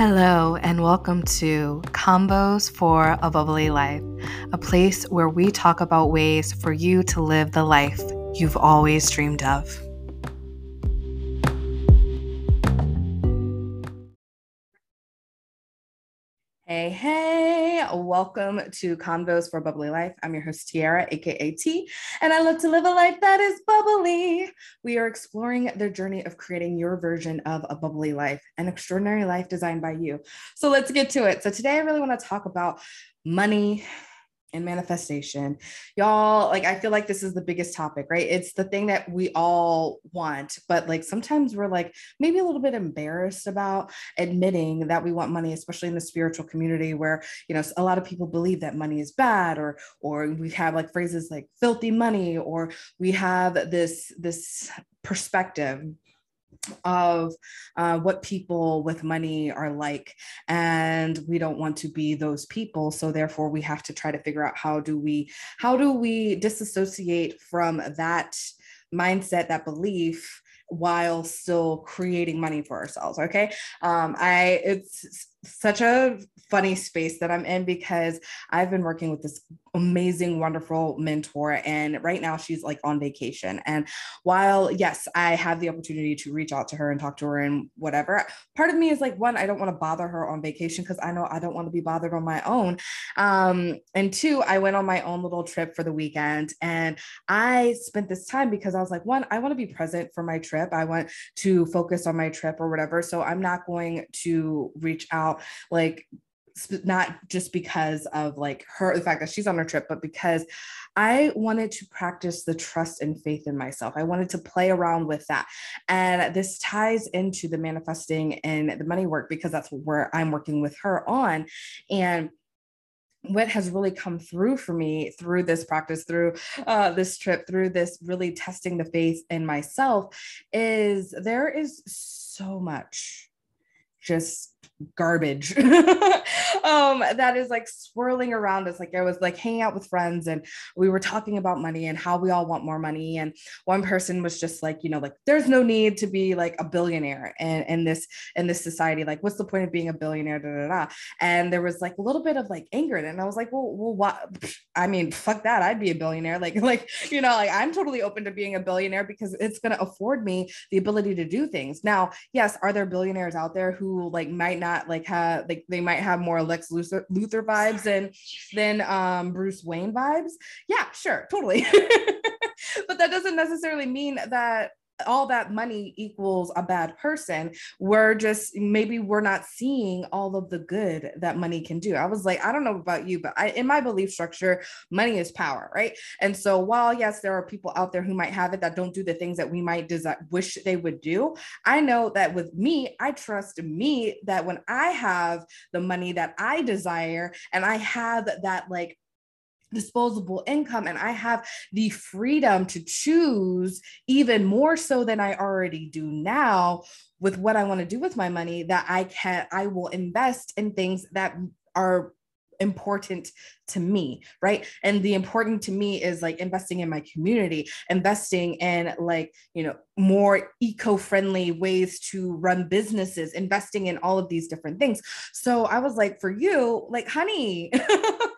Hello, and welcome to Convos for a Bubbly Life, a place where we talk about ways for you to live the life you've always dreamed of. Welcome to Convos for Bubbly Life. I'm your host, Tiara, aka T, and I love to live a life that is bubbly. We are exploring the journey of creating your version of a bubbly life, an extraordinary life designed by you. So let's get to it. So, today I really want to talk about money, and manifestation. Y'all, like, I feel like this is the biggest topic, right? It's the thing that we all want, but like sometimes we're like maybe a little bit embarrassed about admitting that we want money, especially in the spiritual community where, you know, a lot of people believe that money is bad or, or we have like phrases like filthy money, or we have this, this perspective of uh, what people with money are like. And we don't want to be those people. So therefore we have to try to figure out how do we how do we disassociate from that mindset that belief while still creating money for ourselves okay? Um i it's such a funny space that i'm in because i've been working with this amazing, wonderful mentor. And right now she's like on vacation. And while, yes, I have the opportunity to reach out to her and talk to her and whatever, part of me is like, one, I don't want to bother her on vacation because I know I don't want to be bothered on my own. Um, and two, I went on my own little trip for the weekend and I spent this time because I was like, one, I want to be present for my trip. I want to focus on my trip or whatever. So I'm not going to reach out like not just because of like her the fact that she's on her trip but because i wanted to practice the trust and faith in myself. I wanted to play around with that. And this ties into the manifesting and the money work because that's where i'm working with her on. And what has really come through for me through this practice through uh, this trip through this really testing the faith in myself is there is so much just garbage. Um that is like swirling around us. Like i was like hanging out with friends and we were talking about money and how we all want more money. And one person was just like you know like there's no need to be like a billionaire in, in this in this society. Like what's the point of being a billionaire? Da, da, da. and there was like a little bit of like anger and i was like well well what i mean fuck that. I'd be a billionaire. Like like you know like i'm totally open to being a billionaire because it's going to afford me the ability to do things. Now yes are there billionaires out there who like might not not like have like they might have more Lex Luthor, Luthor vibes than than um, Bruce Wayne vibes. Yeah, sure, totally. but that doesn't necessarily mean that all that money equals a bad person. We're just maybe we're not seeing all of the good that money can do. I was like, I don't know about you, but I, in my belief structure, money is power, right? And so while yes, there are people out there who might have it that don't do the things that we might desire, wish they would do. I know that with me, I trust me that when I have the money that I desire and I have that like disposable income and I have the freedom to choose even more so than I already do now with what I want to do with my money that I can I will invest in things that are important to me right? And the important to me is like investing in my community investing in like you know more eco-friendly ways to run businesses investing in all of these different things. So i was like for you like honey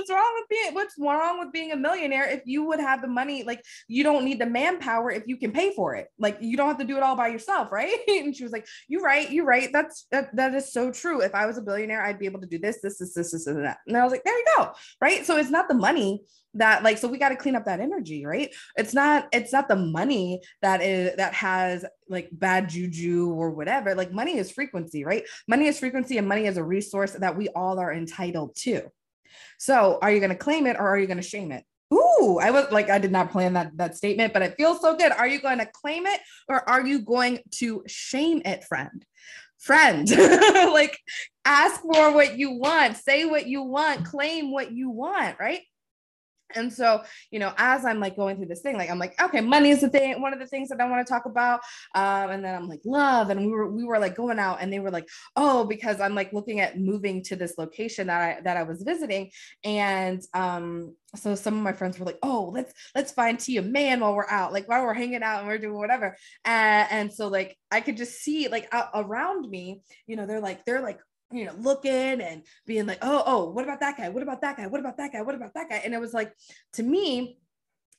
what's wrong with being what's wrong with being a millionaire if you would have the money like you don't need the manpower if you can pay for it? Like you don't have to do it all by yourself right? And she was like you're right you're right. That's that, that is so true. If i was a billionaire i'd be able to do this this this this this and that. And i was like there you go right? So it's not the money that like so we got to clean up that energy right? It's not it's not the money that is that has like bad juju or whatever. Like money is frequency right? Money is frequency and money is a resource that we all are entitled to so are you going to claim it or are you going to shame it? Ooh, I was like, I did not plan that that statement, but it feels so good. Are you going to claim it or are you going to shame it, friend? Friend, like ask for what you want, say what you want, claim what you want, right? And so, you know, as I'm like going through this thing, like I'm like, okay, money is the thing, one of the things that I want to talk about. Um, and then I'm like, love. And we were we were like going out and they were like, oh, because I'm like looking at moving to this location that I that I was visiting. And um, so some of my friends were like, oh, let's let's find T a man while we're out, like while we're hanging out and we're doing whatever. And, and so like I could just see like out, around me, you know, they're like, they're like you know, looking and being like, oh, oh, what about that guy? What about that guy? What about that guy? What about that guy? And it was like, to me,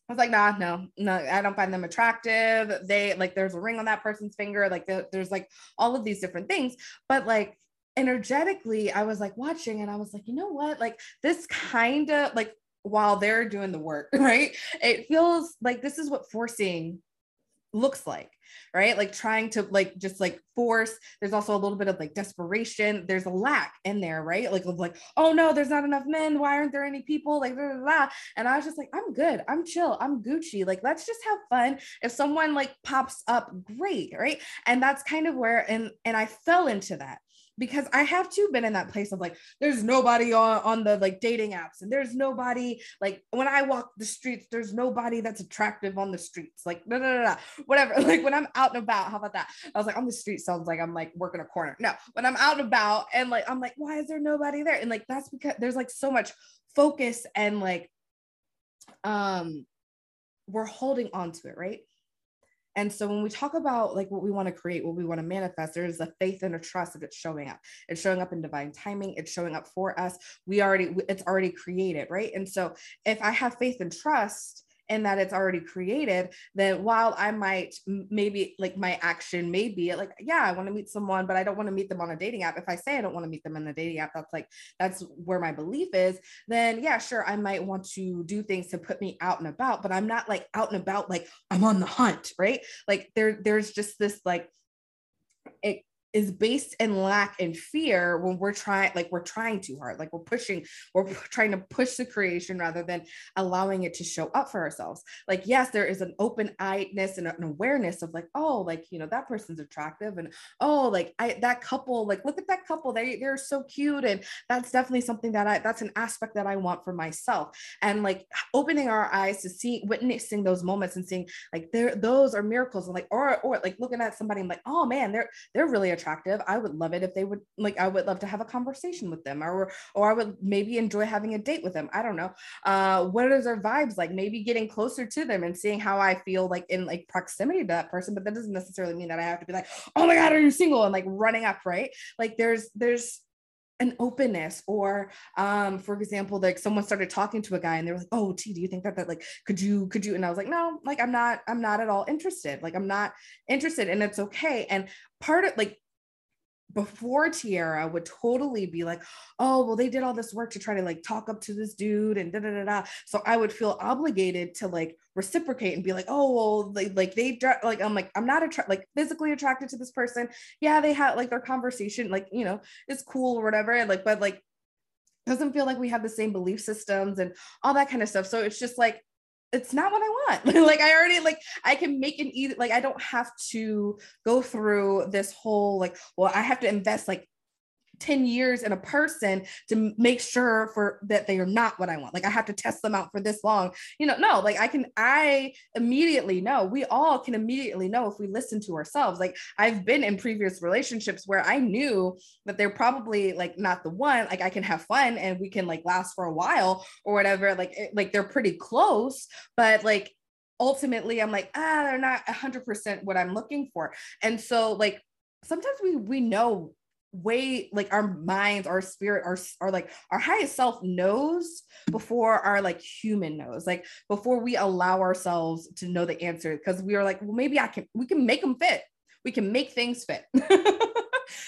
I was like, nah, no, no, I don't find them attractive. They like, there's a ring on that person's finger. Like, there's like all of these different things. But like, energetically, I was like watching and I was like, you know what? Like, this kind of like, while they're doing the work, right? It feels like this is what forcing looks like right? Like trying to like just like force there's also a little bit of like desperation there's a lack in there right? Like like oh no there's not enough men why aren't there any people? Like blah, blah, blah. and i was just like i'm good i'm chill i'm gucci. Like let's just have fun. If someone like pops up great right? And that's kind of where and and i fell into that because I have too been in that place of like, there's nobody on, on the like dating apps, and there's nobody like when I walk the streets, there's nobody that's attractive on the streets. Like, no, no, no, no, whatever. Like when I'm out and about, how about that? I was like, on the street sounds like I'm like working a corner. No, when I'm out and about and like, I'm like, why is there nobody there? And like, that's because there's like so much focus and like, um, we're holding on to it, right? And so when we talk about like what we want to create, what we want to manifest, there's a faith and a trust that it's showing up. It's showing up in divine timing. It's showing up for us. We already, it's already created, right? And so if I have faith and trust, and that it's already created, then while I might maybe like my action may be like, yeah, I want to meet someone, but I don't want to meet them on a dating app. If I say I don't want to meet them in a dating app, that's like, that's where my belief is, then yeah, sure, I might want to do things to put me out and about, but I'm not like out and about, like I'm on the hunt, right? Like there, there's just this like, is based in lack and fear when we're trying like we're trying too hard like we're pushing we're trying to push the creation rather than allowing it to show up for ourselves like yes there is an open-eyedness and an awareness of like oh like you know that person's attractive and oh like i that couple like look at that couple they they're so cute and that's definitely something that i that's an aspect that i want for myself and like opening our eyes to see witnessing those moments and seeing like there those are miracles and like or or like looking at somebody and like oh man they're they're really attractive. I would love it if they would like I would love to have a conversation with them or or I would maybe enjoy having a date with them. I don't know. Uh what are their vibes like? Maybe getting closer to them and seeing how I feel like in like proximity to that person, but that doesn't necessarily mean that I have to be like, "Oh my god, are you single?" and like running up, right? Like there's there's an openness or um for example like someone started talking to a guy and they were like oh t do you think that that like could you could you and i was like no like i'm not i'm not at all interested like i'm not interested and it's okay and part of like before Tiara would totally be like, oh, well, they did all this work to try to like talk up to this dude and da da da da. So I would feel obligated to like reciprocate and be like, oh, well, they, like they like I'm like I'm not attra- like physically attracted to this person. Yeah, they had like their conversation, like you know, it's cool or whatever. And like, but like doesn't feel like we have the same belief systems and all that kind of stuff. So it's just like it's not what I want. like I already like I can make an easy like I don't have to go through this whole like well I have to invest like 10 years in a person to make sure for that they are not what I want. Like I have to test them out for this long. You know, no, like I can I immediately know. We all can immediately know if we listen to ourselves. Like I've been in previous relationships where I knew that they're probably like not the one. Like I can have fun and we can like last for a while or whatever. Like it, like they're pretty close, but like ultimately I'm like, ah, they're not 100% what I'm looking for. And so like sometimes we we know way like our minds our spirit our, our like our highest self knows before our like human knows like before we allow ourselves to know the answer because we are like well maybe i can we can make them fit. We can make things fit.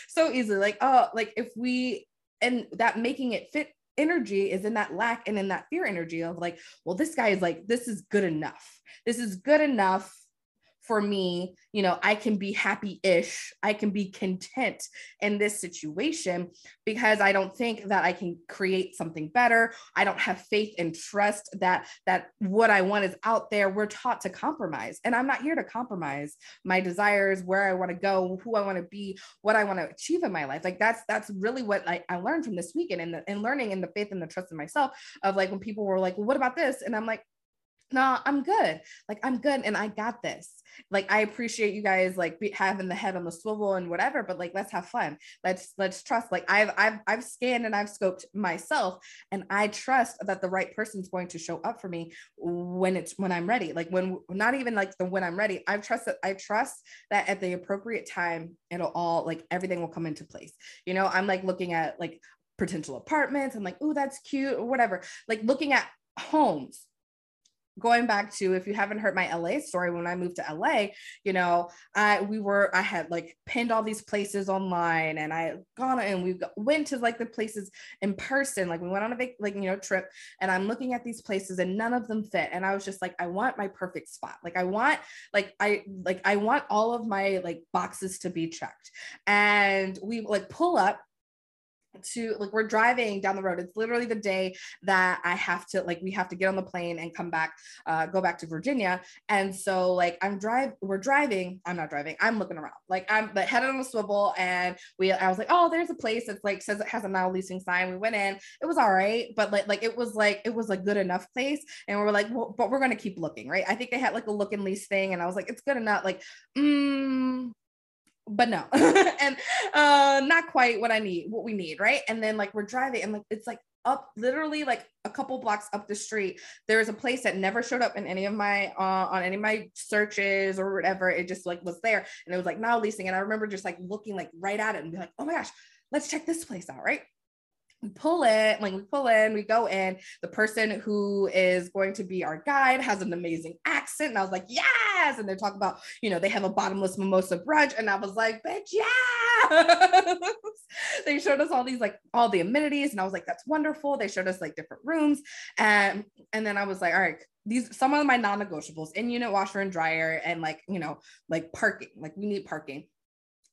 So easily like oh like if we and that making it fit energy is in that lack and in that fear energy of like well this guy is like this is good enough. This is good enough for me, you know, I can be happy ish, I can be content in this situation because I don't think that I can create something better. I don't have faith and trust that that what I want is out there. We're taught to compromise, and I'm not here to compromise my desires, where I want to go, who I want to be, what I want to achieve in my life. Like that's that's really what I, I learned from this weekend and, the, and learning in the faith and the trust in myself of like when people were like, well, what about this? And I'm like, no, I'm good. Like I'm good and I got this. Like I appreciate you guys like be, having the head on the swivel and whatever, but like let's have fun. Let's let's trust. Like I've I've I've scanned and I've scoped myself and I trust that the right person's going to show up for me when it's when I'm ready. Like when not even like the when I'm ready. I trust that I trust that at the appropriate time it'll all like everything will come into place. You know, I'm like looking at like potential apartments. I'm like, oh, that's cute or whatever. Like looking at homes going back to if you haven't heard my LA story when I moved to LA, you know, I we were I had like pinned all these places online and I gone and we went to like the places in person like we went on a big like you know trip and I'm looking at these places and none of them fit and I was just like I want my perfect spot. Like I want like I like I want all of my like boxes to be checked. And we like pull up to like we're driving down the road. It's literally the day that i have to like we have to get on the plane and come back uh go back to virginia. And so like i'm drive we're driving. I'm not driving. I'm looking around. Like i'm like headed on a swivel and we i was like oh there's a place that's like says it has a now leasing sign. We went in. It was all right but like like it was like it was a good enough place. And we are like well, but we're gonna keep looking right? I think they had like a look and lease thing. And i was like it's good enough. Like mm, but no and uh not quite what i need what we need right? And then like we're driving and like it's like up literally like a couple blocks up the street. There's a place that never showed up in any of my uh on any of my searches or whatever. It just like was there and it was like now leasing. And i remember just like looking like right at it and be like oh my gosh let's check this place out right we pull in, like we pull in, we go in. The person who is going to be our guide has an amazing accent. And I was like, yes. And they're talking about, you know, they have a bottomless mimosa brunch. And I was like, bitch, yeah. they showed us all these, like all the amenities. And I was like, that's wonderful. They showed us like different rooms. And and then I was like, all right, these some of my non-negotiables in unit washer and dryer and like, you know, like parking, like we need parking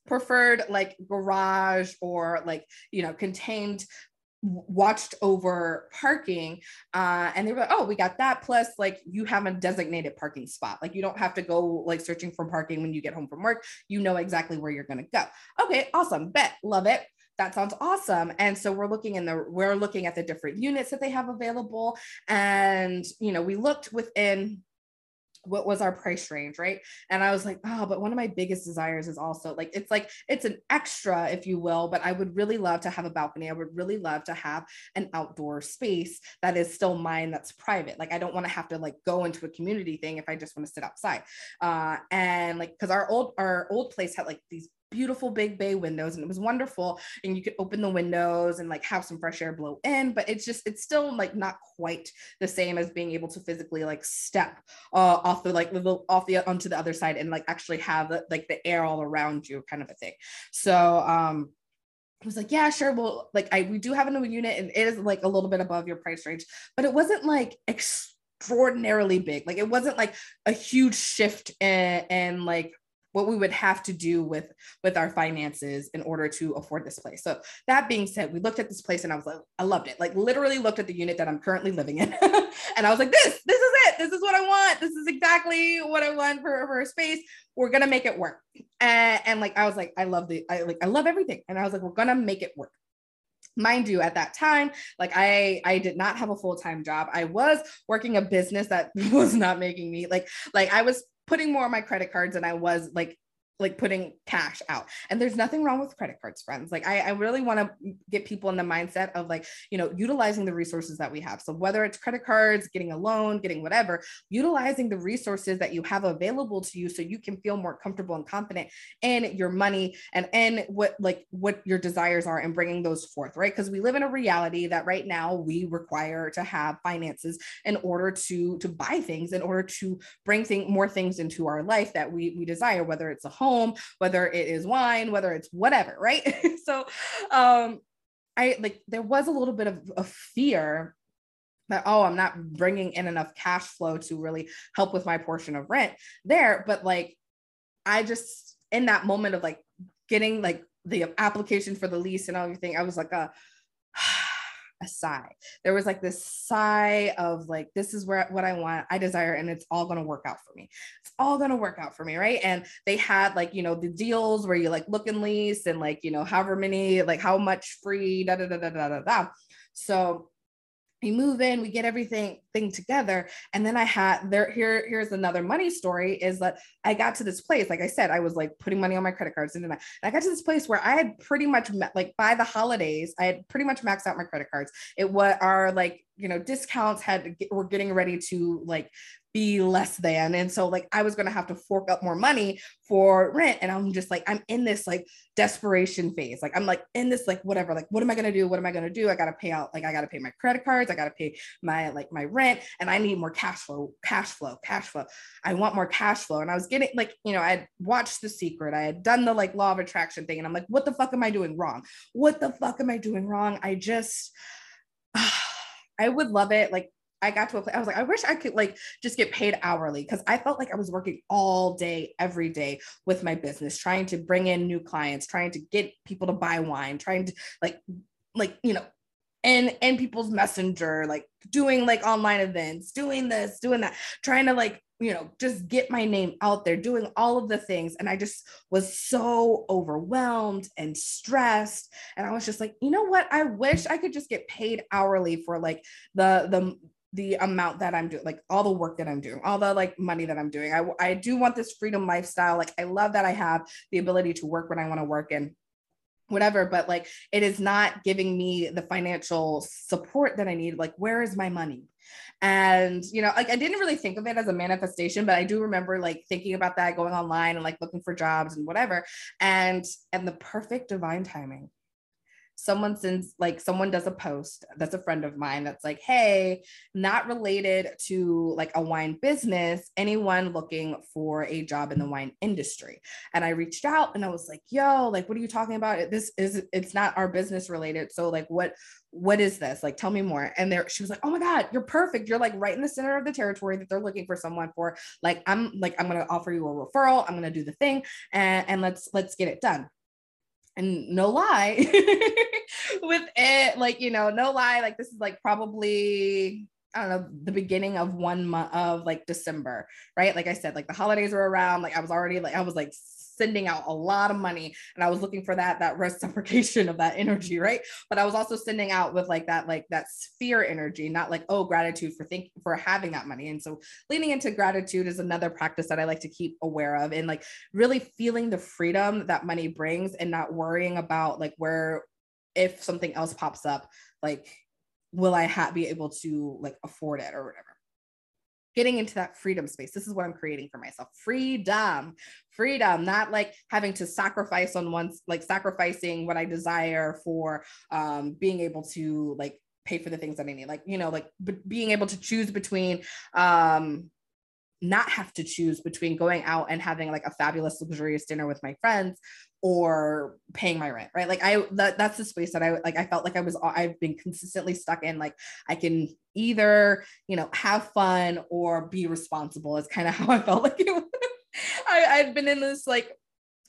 preferred like garage or like you know contained watched over parking uh, and they were like oh we got that plus like you have a designated parking spot. Like you don't have to go like searching for parking when you get home from work. You know exactly where you're going to go. Okay awesome bet love it. That sounds awesome. And so we're looking in the we're looking at the different units that they have available. And you know we looked within what was our price range right? And i was like oh but one of my biggest desires is also like it's like it's an extra if you will but i would really love to have a balcony. I would really love to have an outdoor space that is still mine that's private. Like i don't want to have to like go into a community thing if i just want to sit outside. Uh and like because our old our old place had like these beautiful big bay windows and it was wonderful and you could open the windows and like have some fresh air blow in but it's just it's still like not quite the same as being able to physically like step uh, off the like little off the onto the other side and like actually have the, like the air all around you kind of a thing so um I was like, yeah, sure. Well, like I we do have a new unit and it is like a little bit above your price range, but it wasn't like extraordinarily big. Like it wasn't like a huge shift in like what we would have to do with with our finances in order to afford this place. So that being said, we looked at this place and I was like, I loved it. Like literally looked at the unit that I'm currently living in. and I was like, this, this is it. This is what I want. This is exactly what I want for, for a space. We're gonna make it work. And, and like I was like, I love the I like I love everything. And I was like, we're gonna make it work mind you at that time like i i did not have a full-time job i was working a business that was not making me like like i was putting more on my credit cards than I was like like putting cash out. And there's nothing wrong with credit cards, friends. Like I, I really want to get people in the mindset of like, you know, utilizing the resources that we have. So whether it's credit cards, getting a loan, getting whatever, utilizing the resources that you have available to you so you can feel more comfortable and confident in your money and in what like what your desires are and bringing those forth, right? Because we live in a reality that right now we require to have finances in order to to buy things, in order to bring thing, more things into our life that we we desire, whether it's a home home, whether it is wine, whether it's whatever, right? so um I like there was a little bit of, of fear that oh i'm not bringing in enough cash flow to really help with my portion of rent there but like I just in that moment of like getting like the application for the lease and everything, I was like a a sigh. There was like this sigh of like, this is where what I want, I desire, and it's all gonna work out for me. It's all gonna work out for me, right? And they had like, you know, the deals where you like look and lease and like, you know, however many, like how much free, da da da da da da. So we move in we get everything thing together. And then i had there here here's another money story is that i got to this place like i said i was like putting money on my credit cards and then I, and I got to this place where i had pretty much met, like by the holidays i had pretty much maxed out my credit cards. It what are like you know discounts had were getting ready to like be less than. And so like I was gonna have to fork up more money for rent. And I'm just like, I'm in this like desperation phase. Like I'm like in this like whatever, like what am I gonna do? What am I gonna do? I gotta pay out, like I gotta pay my credit cards, I gotta pay my like my rent, and I need more cash flow, cash flow, cash flow. I want more cash flow. And I was getting like, you know, I had watched The Secret, I had done the like law of attraction thing, and I'm like, what the fuck am I doing wrong? What the fuck am I doing wrong? I just I would love it. Like I got to a place, I was like, I wish I could like just get paid hourly because I felt like I was working all day, every day with my business, trying to bring in new clients, trying to get people to buy wine, trying to like, like, you know, and and people's messenger, like doing like online events, doing this, doing that, trying to like, you know, just get my name out there, doing all of the things. And I just was so overwhelmed and stressed. And I was just like, you know what? I wish I could just get paid hourly for like the the the amount that I'm doing, like all the work that I'm doing, all the like money that I'm doing. I, I do want this freedom lifestyle. Like I love that I have the ability to work when I want to work and whatever, but like it is not giving me the financial support that I need. Like, where is my money? And you know, like I didn't really think of it as a manifestation, but I do remember like thinking about that, going online and like looking for jobs and whatever. And and the perfect divine timing someone sends like someone does a post that's a friend of mine that's like hey not related to like a wine business anyone looking for a job in the wine industry. And i reached out and i was like yo like what are you talking about? This is it's not our business related. So like what what is this? Like tell me more. And there she was like oh my god you're perfect. You're like right in the center of the territory that they're looking for someone for. Like i'm like i'm gonna offer you a referral. I'm gonna do the thing and and let's let's get it done and no lie with it like you know no lie like this is like probably I don't know, the beginning of one month of like December, right? Like I said, like the holidays were around, like I was already like, I was like sending out a lot of money and I was looking for that, that reciprocation of that energy, right? But I was also sending out with like that, like that sphere energy, not like, oh, gratitude for thinking, for having that money. And so leaning into gratitude is another practice that I like to keep aware of and like really feeling the freedom that money brings and not worrying about like where, if something else pops up, like will I ha- be able to like afford it or whatever? Getting into that freedom space. This is what I'm creating for myself. Freedom, freedom, not like having to sacrifice on one's like sacrificing what I desire for um, being able to like pay for the things that I need. Like, you know, like b- being able to choose between um not have to choose between going out and having like a fabulous luxurious dinner with my friends or paying my rent right like i that, that's the space that i like i felt like i was uh, i've been consistently stuck in like i can either you know have fun or be responsible is kind of how i felt like it was. I, i've been in this like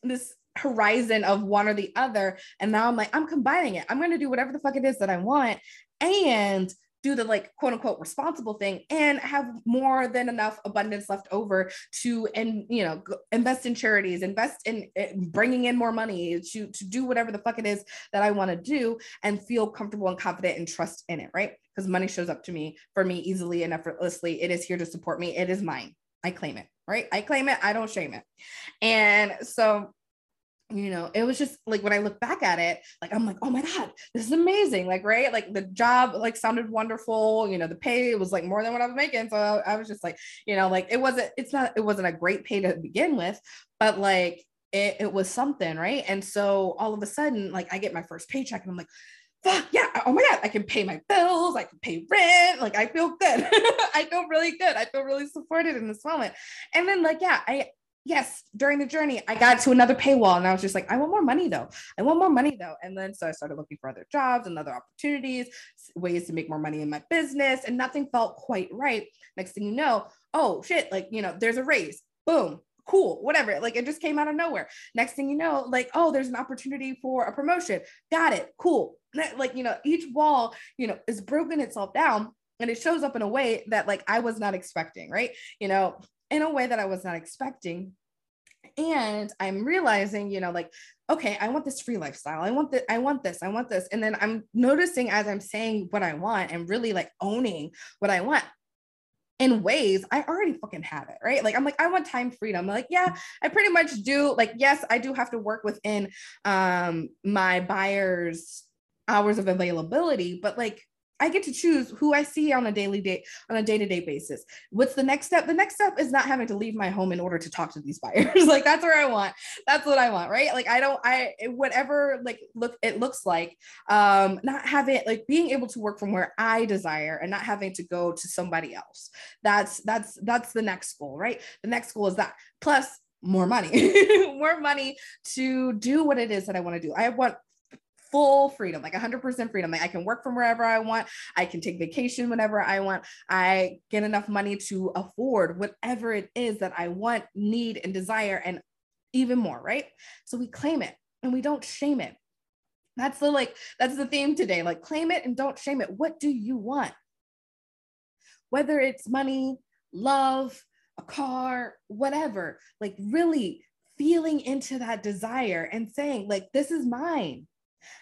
this horizon of one or the other and now i'm like i'm combining it i'm going to do whatever the fuck it is that i want and do the like quote unquote responsible thing and have more than enough abundance left over to and you know invest in charities invest in, in bringing in more money to to do whatever the fuck it is that i want to do and feel comfortable and confident and trust in it right? Because money shows up to me for me easily and effortlessly. It is here to support me. It is mine. I claim it right? I claim it. I don't shame it. And so you know, it was just like when I look back at it, like I'm like, oh my God, this is amazing. Like, right. Like the job like sounded wonderful. You know, the pay was like more than what I was making. So I was just like, you know, like it wasn't, it's not, it wasn't a great pay to begin with, but like it, it was something, right? And so all of a sudden, like I get my first paycheck and I'm like, fuck yeah, oh my God, I can pay my bills, I can pay rent. Like I feel good. I feel really good. I feel really supported in this moment. And then like, yeah, I yes, during the journey, I got to another paywall and I was just like, I want more money though. I want more money though. And then so I started looking for other jobs and other opportunities, ways to make more money in my business, and nothing felt quite right. Next thing you know, oh shit, like, you know, there's a raise. Boom. cool, whatever. Like it just came out of nowhere. Next thing you know, like, oh, there's an opportunity for a promotion. Got it. Cool. Like, you know, each wall, you know, is broken itself down and it shows up in a way that like I was not expecting, right? You know, in a way that I was not expecting. And I'm realizing, you know, like, okay, I want this free lifestyle. I want that. I want this. I want this. And then I'm noticing as I'm saying what I want and really like owning what I want in ways I already fucking have it, right? Like I'm like I want time freedom. I'm like, yeah, I pretty much do. Like yes, I do have to work within um my buyer's hours of availability, but like I get to choose who I see on a daily day on a day-to-day basis. What's the next step? The next step is not having to leave my home in order to talk to these buyers. like that's where I want. That's what I want, right? Like I don't I whatever like look it looks like um not having like being able to work from where I desire and not having to go to somebody else. That's that's that's the next goal, right? The next goal is that. Plus more money, more money to do what it is that I want to do. I want full freedom, like 100% freedom. Like I can work from wherever I want. I can take vacation whenever I want. I get enough money to afford whatever it is that I want, need, and desire, and even more, right? So we claim it and we don't shame it. That's the like, that's the theme today. Like, claim it and don't shame it. What do you want? Whether it's money, love, a car, whatever, like really feeling into that desire and saying, like, this is mine.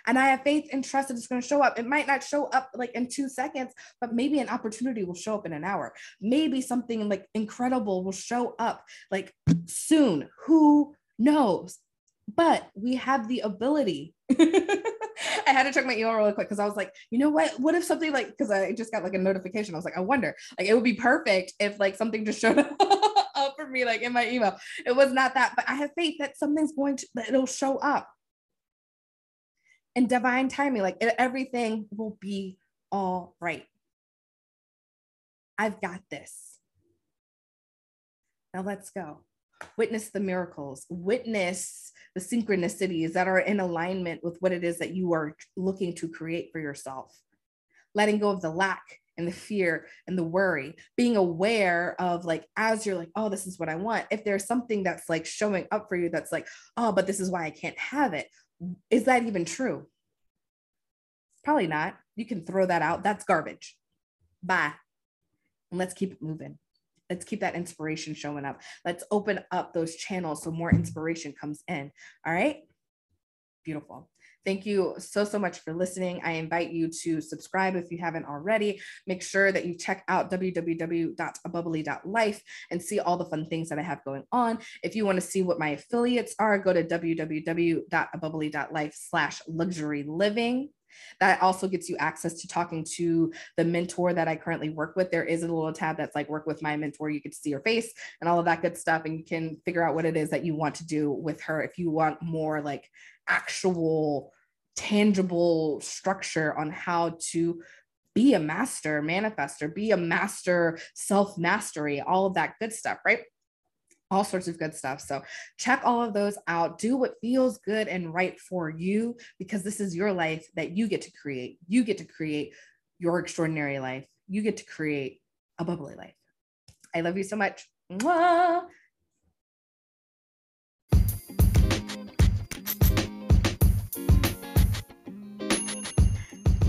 And I have faith and trust that it's going to show up. It might not show up like in two seconds, but maybe an opportunity will show up in an hour. Maybe something like incredible will show up like soon. Who knows? But we have the ability. I had to check my email really quick because I was like, you know what? What if something like, because I just got like a notification. I was like, I wonder, like, it would be perfect if like something just showed up for me, like in my email. It was not that, but I have faith that something's going to, that it'll show up and divine timing, like everything will be all right. I've got this. Now let's go. Witness the miracles, witness the synchronicities that are in alignment with what it is that you are looking to create for yourself. Letting go of the lack and the fear and the worry, being aware of like, as you're like, oh, this is what I want. If there's something that's like showing up for you that's like, oh, but this is why I can't have it is that even true? Probably not. You can throw that out. That's garbage. Bye. And let's keep moving. Let's keep that inspiration showing up. Let's open up those channels so more inspiration comes in. All right. Beautiful. Thank you so, so much for listening. I invite you to subscribe if you haven't already. Make sure that you check out www.abubbly.life and see all the fun things that I have going on. If you want to see what my affiliates are, go to www.abubbly.life slash luxury living. That also gets you access to talking to the mentor that I currently work with. There is a little tab that's like work with my mentor. You get to see her face and all of that good stuff. And you can figure out what it is that you want to do with her if you want more like actual tangible structure on how to be a master manifester, be a master self mastery, all of that good stuff, right? All sorts of good stuff. So, check all of those out. Do what feels good and right for you because this is your life that you get to create. You get to create your extraordinary life. You get to create a bubbly life. I love you so much. Mwah!